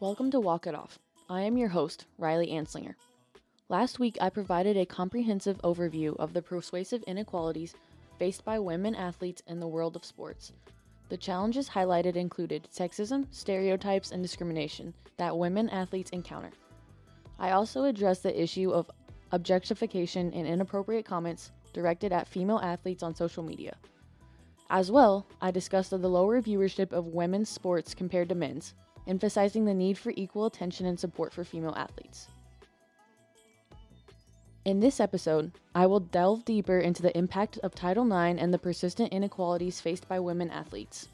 Welcome to Walk It Off. I am your host, Riley Anslinger. Last week, I provided a comprehensive overview of the persuasive inequalities faced by women athletes in the world of sports. The challenges highlighted included sexism, stereotypes, and discrimination that women athletes encounter. I also addressed the issue of objectification and inappropriate comments directed at female athletes on social media. As well, I discussed the lower viewership of women's sports compared to men's, emphasizing the need for equal attention and support for female athletes. In this episode, I will delve deeper into the impact of Title IX and the persistent inequalities faced by women athletes.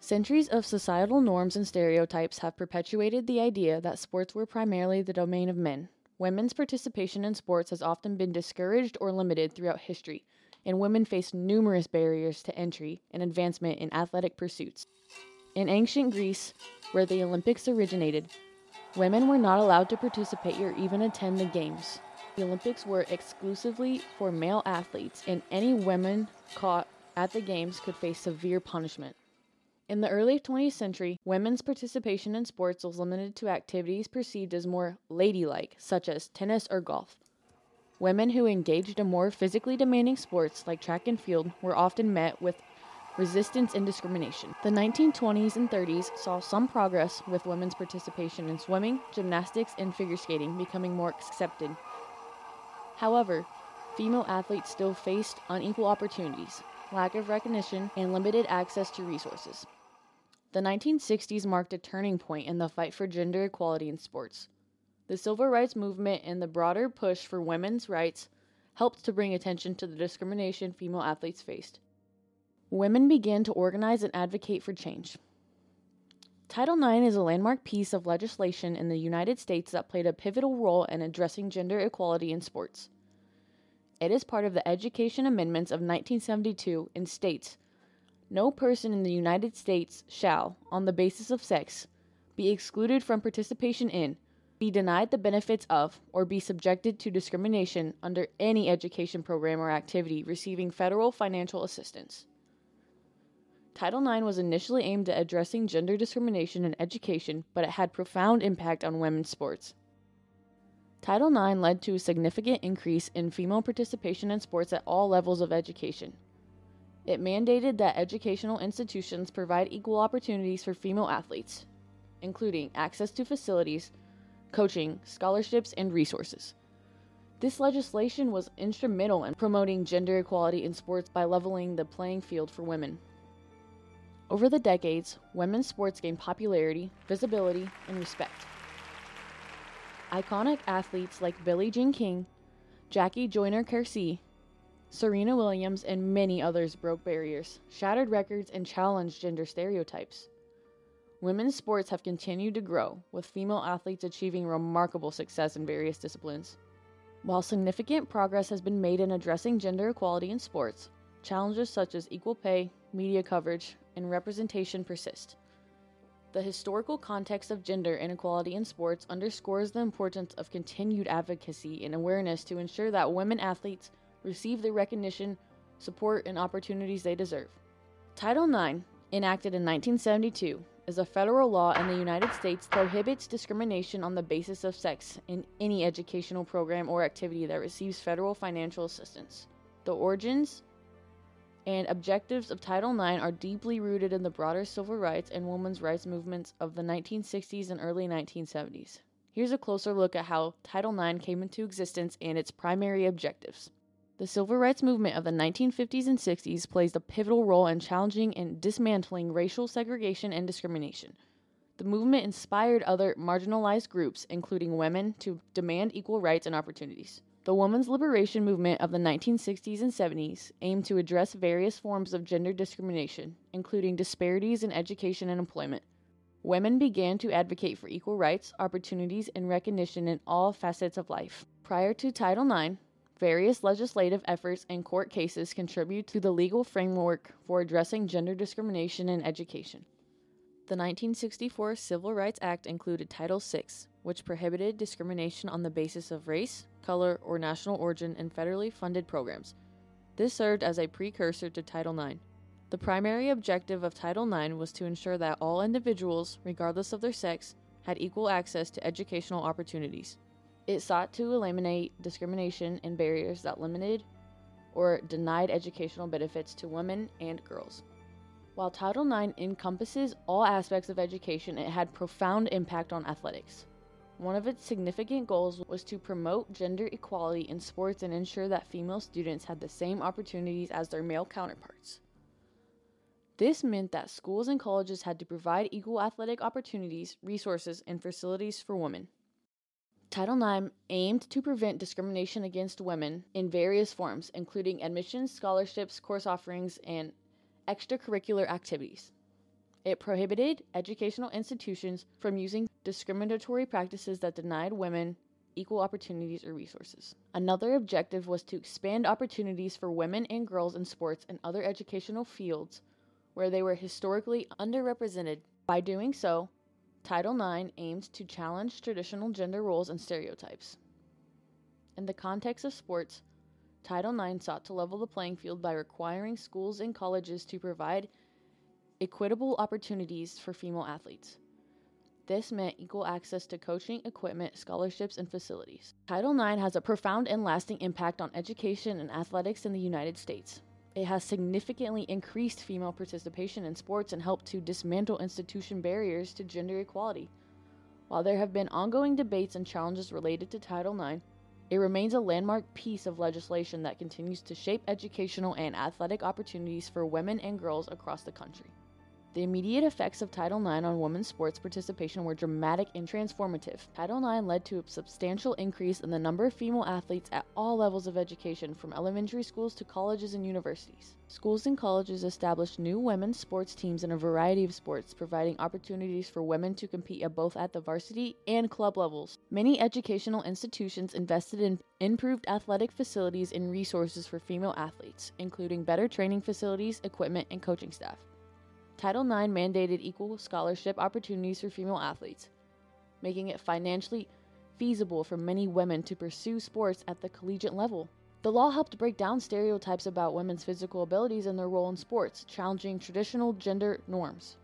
Centuries of societal norms and stereotypes have perpetuated the idea that sports were primarily the domain of men. Women's participation in sports has often been discouraged or limited throughout history, and women face numerous barriers to entry and advancement in athletic pursuits. In ancient Greece, where the Olympics originated, women were not allowed to participate or even attend the games. The Olympics were exclusively for male athletes, and any women caught at the games could face severe punishment. In the early 20th century, women's participation in sports was limited to activities perceived as more ladylike, such as tennis or golf. Women who engaged in more physically demanding sports like track and field were often met with resistance and discrimination. The 1920s and 30s saw some progress with women's participation in swimming, gymnastics, and figure skating becoming more accepted. However, female athletes still faced unequal opportunities, lack of recognition, and limited access to resources. The 1960s marked a turning point in the fight for gender equality in sports. The civil rights movement and the broader push for women's rights helped to bring attention to the discrimination female athletes faced. Women began to organize and advocate for change. Title IX is a landmark piece of legislation in the United States that played a pivotal role in addressing gender equality in sports. It is part of the Education Amendments of 1972 and states no person in the United States shall, on the basis of sex, be excluded from participation in, be denied the benefits of, or be subjected to discrimination under any education program or activity receiving federal financial assistance. Title IX was initially aimed at addressing gender discrimination in education, but it had profound impact on women's sports. Title IX led to a significant increase in female participation in sports at all levels of education. It mandated that educational institutions provide equal opportunities for female athletes, including access to facilities, coaching, scholarships, and resources. This legislation was instrumental in promoting gender equality in sports by leveling the playing field for women. Over the decades, women's sports gained popularity, visibility, and respect. Iconic athletes like Billie Jean King, Jackie Joyner Kersee, Serena Williams and many others broke barriers, shattered records, and challenged gender stereotypes. Women's sports have continued to grow, with female athletes achieving remarkable success in various disciplines. While significant progress has been made in addressing gender equality in sports, challenges such as equal pay, media coverage, and representation persist. The historical context of gender inequality in sports underscores the importance of continued advocacy and awareness to ensure that women athletes receive the recognition, support, and opportunities they deserve. Title IX, enacted in 1972, is a federal law in the United States that prohibits discrimination on the basis of sex in any educational program or activity that receives federal financial assistance. The origins and objectives of Title IX are deeply rooted in the broader civil rights and women's rights movements of the 1960s and early 1970s. Here's a closer look at how Title IX came into existence and its primary objectives. The civil rights movement of the 1950s and 60s plays a pivotal role in challenging and dismantling racial segregation and discrimination. The movement inspired other marginalized groups, including women, to demand equal rights and opportunities. The women's liberation movement of the 1960s and 70s aimed to address various forms of gender discrimination, including disparities in education and employment. Women began to advocate for equal rights, opportunities, and recognition in all facets of life. Prior to Title IX, Various legislative efforts and court cases contribute to the legal framework for addressing gender discrimination in education. The 1964 Civil Rights Act included Title VI, which prohibited discrimination on the basis of race, color, or national origin in federally funded programs. This served as a precursor to Title IX. The primary objective of Title IX was to ensure that all individuals, regardless of their sex, had equal access to educational opportunities. It sought to eliminate discrimination and barriers that limited or denied educational benefits to women and girls. While Title IX encompasses all aspects of education, it had profound impact on athletics. One of its significant goals was to promote gender equality in sports and ensure that female students had the same opportunities as their male counterparts. This meant that schools and colleges had to provide equal athletic opportunities, resources, and facilities for women. Title IX aimed to prevent discrimination against women in various forms, including admissions, scholarships, course offerings, and extracurricular activities. It prohibited educational institutions from using discriminatory practices that denied women equal opportunities or resources. Another objective was to expand opportunities for women and girls in sports and other educational fields where they were historically underrepresented. By doing so, Title IX aimed to challenge traditional gender roles and stereotypes. In the context of sports, Title IX sought to level the playing field by requiring schools and colleges to provide equitable opportunities for female athletes. This meant equal access to coaching, equipment, scholarships, and facilities. Title IX has a profound and lasting impact on education and athletics in the United States. It has significantly increased female participation in sports and helped to dismantle institution barriers to gender equality. While there have been ongoing debates and challenges related to Title IX, it remains a landmark piece of legislation that continues to shape educational and athletic opportunities for women and girls across the country. The immediate effects of Title IX on women's sports participation were dramatic and transformative. Title IX led to a substantial increase in the number of female athletes at all levels of education, from elementary schools to colleges and universities. Schools and colleges established new women's sports teams in a variety of sports, providing opportunities for women to compete at both at the varsity and club levels. Many educational institutions invested in improved athletic facilities and resources for female athletes, including better training facilities, equipment, and coaching staff. Title IX mandated equal scholarship opportunities for female athletes, making it financially feasible for many women to pursue sports at the collegiate level. The law helped break down stereotypes about women's physical abilities and their role in sports, challenging traditional gender norms.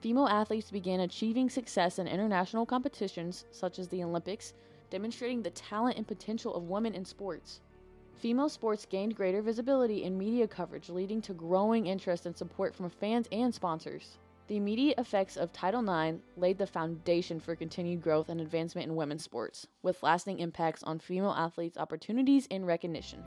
Female athletes began achieving success in international competitions such as the Olympics, demonstrating the talent and potential of women in sports. Female sports gained greater visibility in media coverage, leading to growing interest and support from fans and sponsors. The immediate effects of Title IX laid the foundation for continued growth and advancement in women's sports, with lasting impacts on female athletes' opportunities and recognition.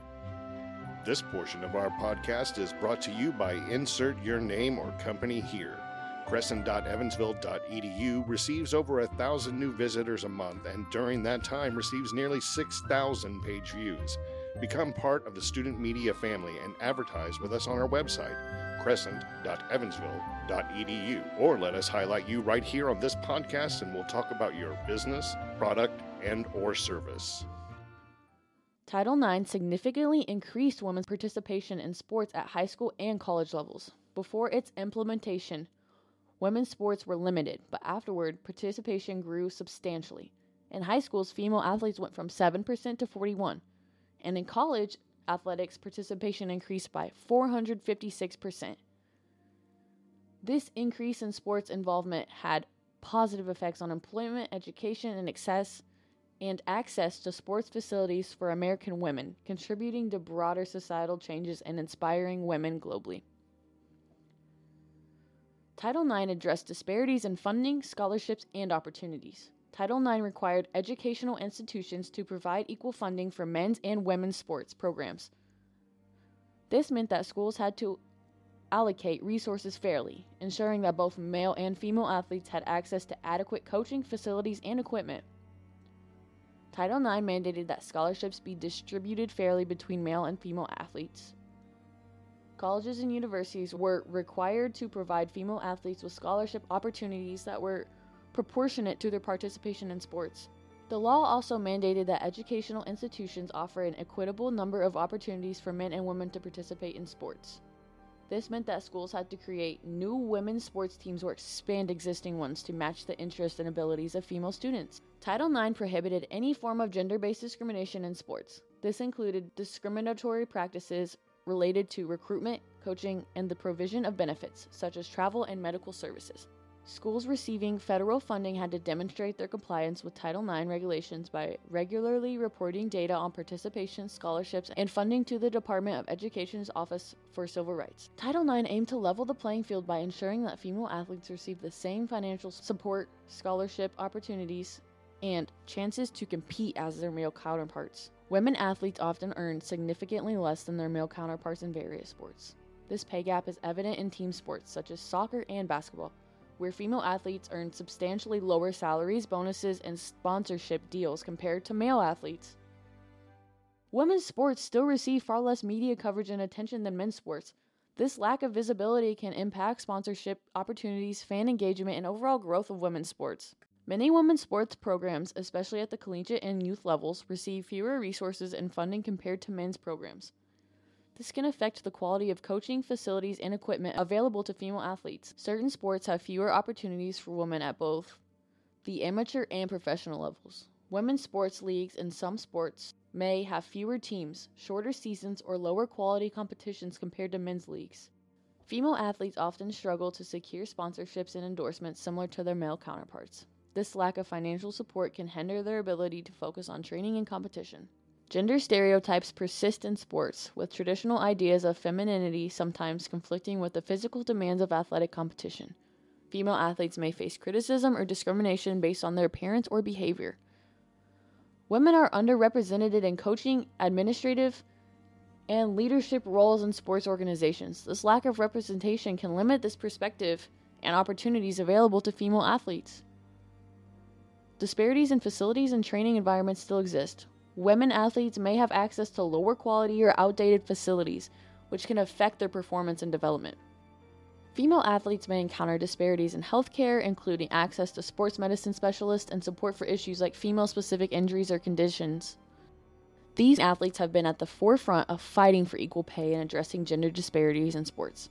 This portion of our podcast is brought to you by Insert Your Name or Company Here. Crescent.evansville.edu receives over a thousand new visitors a month and during that time receives nearly 6,000 page views. Become part of the student media family and advertise with us on our website, crescent.evansville.edu, or let us highlight you right here on this podcast and we'll talk about your business, product, and or service. Title IX significantly increased women's participation in sports at high school and college levels. Before its implementation, women's sports were limited, but afterward, participation grew substantially. In high schools, female athletes went from 7% to 41 and in college athletics, participation increased by 456%. This increase in sports involvement had positive effects on employment, education, and access and access to sports facilities for American women, contributing to broader societal changes and inspiring women globally. Title IX addressed disparities in funding, scholarships, and opportunities. Title IX required educational institutions to provide equal funding for men's and women's sports programs. This meant that schools had to allocate resources fairly, ensuring that both male and female athletes had access to adequate coaching, facilities, and equipment. Title IX mandated that scholarships be distributed fairly between male and female athletes. Colleges and universities were required to provide female athletes with scholarship opportunities that were proportionate to their participation in sports. The law also mandated that educational institutions offer an equitable number of opportunities for men and women to participate in sports. This meant that schools had to create new women's sports teams or expand existing ones to match the interests and abilities of female students. Title IX prohibited any form of gender based discrimination in sports. This included discriminatory practices related to recruitment, coaching, and the provision of benefits, such as travel and medical services. Schools receiving federal funding had to demonstrate their compliance with Title IX regulations by regularly reporting data on participation, scholarships, and funding to the Department of Education's Office for Civil Rights. Title IX aimed to level the playing field by ensuring that female athletes receive the same financial support, scholarship opportunities, and chances to compete as their male counterparts. Women athletes often earn significantly less than their male counterparts in various sports. This pay gap is evident in team sports such as soccer and basketball where female athletes earn substantially lower salaries, bonuses, and sponsorship deals compared to male athletes. Women's sports still receive far less media coverage and attention than men's sports. This lack of visibility can impact sponsorship opportunities, fan engagement, and overall growth of women's sports. Many women's sports programs, especially at the collegiate and youth levels, receive fewer resources and funding compared to men's programs. This can affect the quality of coaching, facilities, and equipment available to female athletes. Certain sports have fewer opportunities for women at both the amateur and professional levels. Women's sports leagues in some sports may have fewer teams, shorter seasons, or lower quality competitions compared to men's leagues. Female athletes often struggle to secure sponsorships and endorsements similar to their male counterparts. This lack of financial support can hinder their ability to focus on training and competition. Gender stereotypes persist in sports, with traditional ideas of femininity sometimes conflicting with the physical demands of athletic competition. Female athletes may face criticism or discrimination based on their appearance or behavior. Women are underrepresented in coaching, administrative, and leadership roles in sports organizations. This lack of representation can limit this perspective and opportunities available to female athletes. Disparities in facilities and training environments still exist, women athletes may have access to lower quality or outdated facilities, which can affect their performance and development. Female athletes may encounter disparities in healthcare, including access to sports medicine specialists and support for issues like female specific injuries or conditions. These athletes have been at the forefront of fighting for equal pay and addressing gender disparities in sports.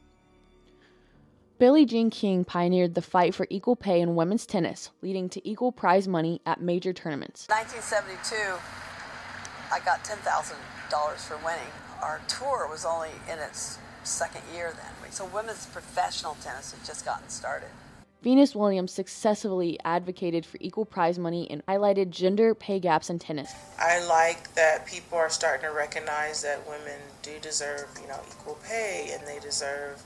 Billie Jean King pioneered the fight for equal pay in women's tennis, leading to equal prize money at major tournaments. 1972 I got $10,000 for winning. Our tour was only in its second year then. So women's professional tennis had just gotten started. Venus Williams successfully advocated for equal prize money and highlighted gender pay gaps in tennis. I like that people are starting to recognize that women do deserve, you know, equal pay and they deserve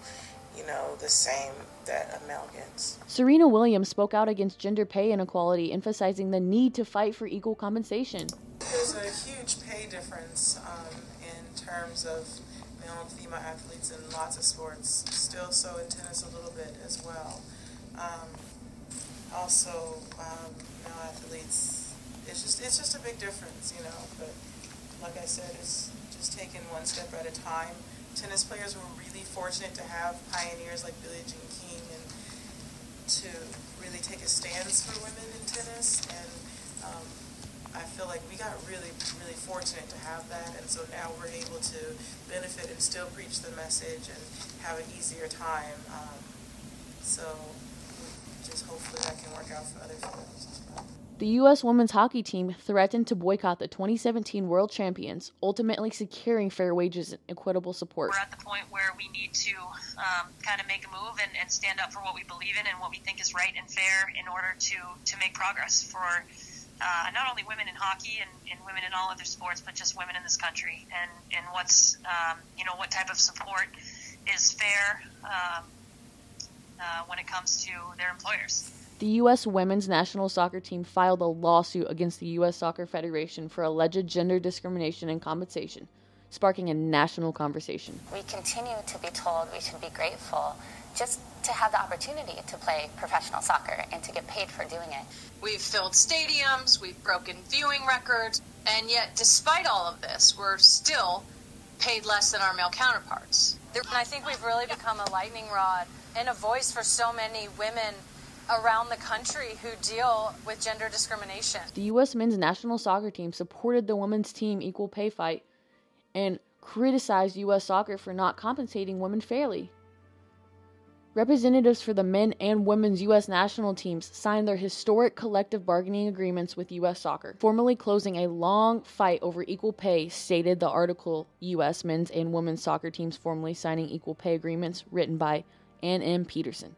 you know, the same that a male gets. Serena Williams spoke out against gender pay inequality, emphasizing the need to fight for equal compensation. There's a huge pay difference um, in terms of male and female athletes in lots of sports, still so in tennis a little bit as well. Um, also, um, male athletes, it's just it's just a big difference, you know. But like I said, it's just taking one step at a time tennis players were really fortunate to have pioneers like Billie Jean King and to really take a stance for women in tennis. And um, I feel like we got really, really fortunate to have that. And so now we're able to benefit and still preach the message and have an easier time. Um, so just hopefully that can work out for other well. The U.S. women's hockey team threatened to boycott the 2017 World Champions, ultimately securing fair wages and equitable support. We're at the point where we need to um, kind of make a move and, and, stand up for what we believe in and what we think is right and fair in order to, to make progress for uh, not only women in hockey and, and, women in all other sports, but just women in this country and, and what's, um, you know, what type of support is fair um, uh, when it comes to their employers. The U.S. women's national soccer team filed a lawsuit against the U.S. Soccer Federation for alleged gender discrimination and compensation, sparking a national conversation. We continue to be told we should be grateful just to have the opportunity to play professional soccer and to get paid for doing it. We've filled stadiums, we've broken viewing records, and yet, despite all of this, we're still paid less than our male counterparts. And I think we've really become a lightning rod and a voice for so many women around the country who deal with gender discrimination. The U.S. men's national soccer team supported the women's team equal pay fight and criticized U.S. soccer for not compensating women fairly. Representatives for the men and women's U.S. national teams signed their historic collective bargaining agreements with U.S. Soccer, formally closing a long fight over equal pay, stated the article U.S. men's and women's soccer teams formally signing equal pay agreements, written by Anne M. Peterson.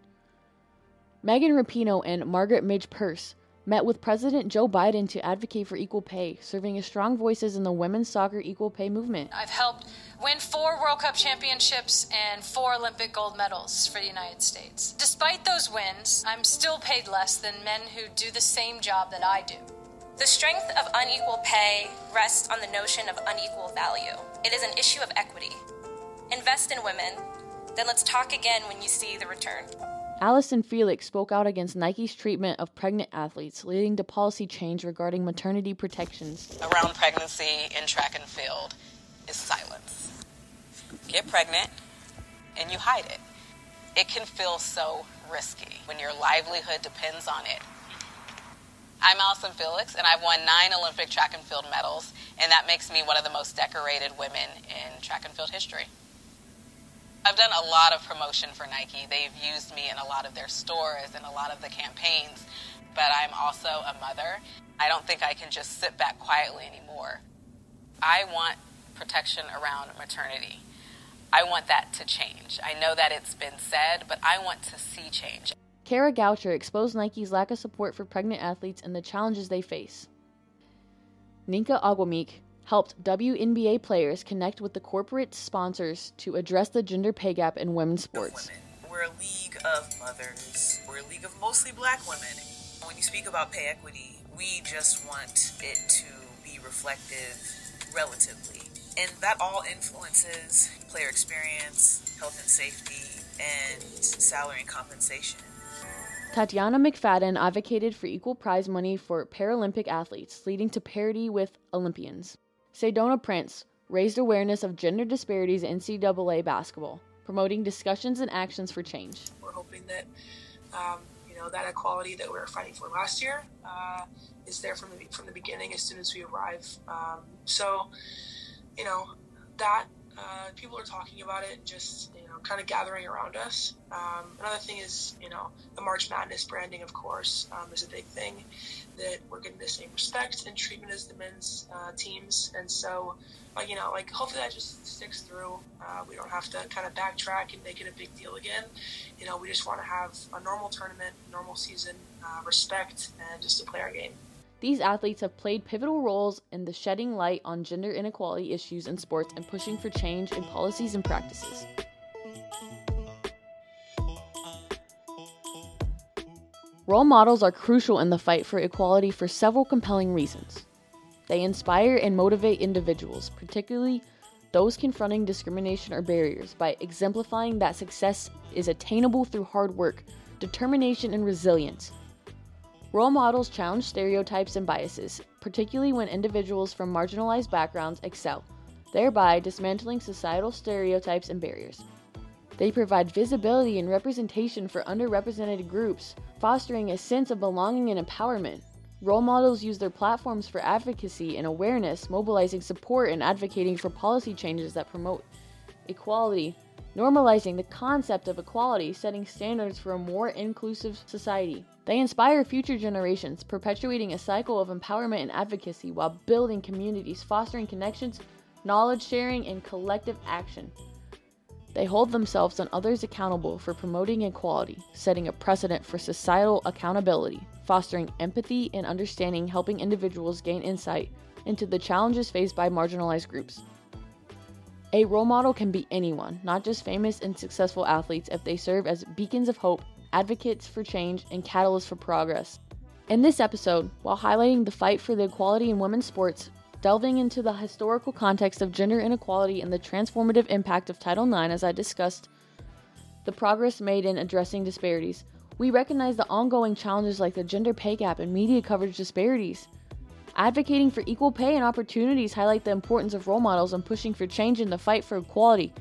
Megan Rapinoe and Margaret Midge Purce met with President Joe Biden to advocate for equal pay, serving as strong voices in the women's soccer equal pay movement. I've helped win four World Cup championships and four Olympic gold medals for the United States. Despite those wins, I'm still paid less than men who do the same job that I do. The strength of unequal pay rests on the notion of unequal value. It is an issue of equity. Invest in women, then let's talk again when you see the return. Allyson Felix spoke out against Nike's treatment of pregnant athletes, leading to policy change regarding maternity protections. Around pregnancy in track and field is silence. Get pregnant and you hide it. It can feel so risky when your livelihood depends on it. I'm Allyson Felix, and I've won nine Olympic track and field medals, and that makes me one of the most decorated women in track and field history. I've done a lot of promotion for Nike. They've used me in a lot of their stores and a lot of the campaigns, but I'm also a mother. I don't think I can just sit back quietly anymore. I want protection around maternity. I want that to change. I know that it's been said, but I want to see change. Kara Goucher exposed Nike's lack of support for pregnant athletes and the challenges they face. Nneka Ogwumike helped WNBA players connect with the corporate sponsors to address the gender pay gap in women's sports. Women. We're a league of mothers. We're a league of mostly black women. When you speak about pay equity, we just want it to be reflective relatively. And that all influences player experience, health and safety, and salary and compensation. Tatiana McFadden advocated for equal prize money for Paralympic athletes, leading to parity with Olympians. Sedona Prince raised awareness of gender disparities in NCAA basketball, promoting discussions and actions for change. We're hoping that um, you know that equality that we were fighting for last year uh, is there from the from the beginning as soon as we arrive. Um, so, you know that uh, people are talking about it, just you know, kind of gathering around us. Um, another thing is, you know, the March Madness branding, of course, um, is a big thing. That we're getting the same respect and treatment as the men's uh, teams, and so, like you know, like hopefully that just sticks through. Uh, we don't have to kind of backtrack and make it a big deal again. You know, we just want to have a normal tournament, normal season, uh, respect, and just to play our game. These athletes have played pivotal roles in the shedding light on gender inequality issues in sports and pushing for change in policies and practices. Role models are crucial in the fight for equality for several compelling reasons. They inspire and motivate individuals, particularly those confronting discrimination or barriers, by exemplifying that success is attainable through hard work, determination, and resilience. Role models challenge stereotypes and biases, particularly when individuals from marginalized backgrounds excel, thereby dismantling societal stereotypes and barriers. They provide visibility and representation for underrepresented groups, fostering a sense of belonging and empowerment. Role models use their platforms for advocacy and awareness, mobilizing support and advocating for policy changes that promote equality, normalizing the concept of equality, setting standards for a more inclusive society. They inspire future generations, perpetuating a cycle of empowerment and advocacy while building communities, fostering connections, knowledge sharing, and collective action. They hold themselves and others accountable for promoting equality, setting a precedent for societal accountability, fostering empathy and understanding, helping individuals gain insight into the challenges faced by marginalized groups. A role model can be anyone, not just famous and successful athletes, if they serve as beacons of hope, advocates for change, and catalysts for progress. In this episode, while highlighting the fight for the equality in women's sports, delving into the historical context of gender inequality and the transformative impact of Title IX, as I discussed, the progress made in addressing disparities, we recognize the ongoing challenges like the gender pay gap and media coverage disparities. Advocating for equal pay and opportunities highlight the importance of role models and pushing for change in the fight for equality.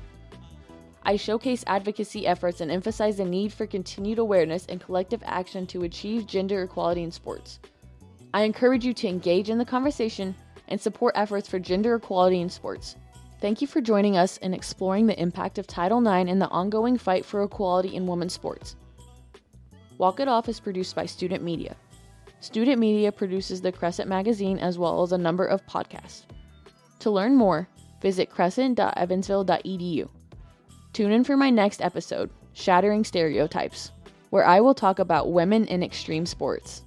I showcase advocacy efforts and emphasize the need for continued awareness and collective action to achieve gender equality in sports. I encourage you to engage in the conversation and support efforts for gender equality in sports. Thank you for joining us in exploring the impact of Title IX in the ongoing fight for equality in women's sports. Walk It Off is produced by Student Media. Student Media produces the Crescent magazine as well as a number of podcasts. To learn more, visit crescent.evansville.edu. Tune in for my next episode, Shattering Stereotypes, where I will talk about women in extreme sports.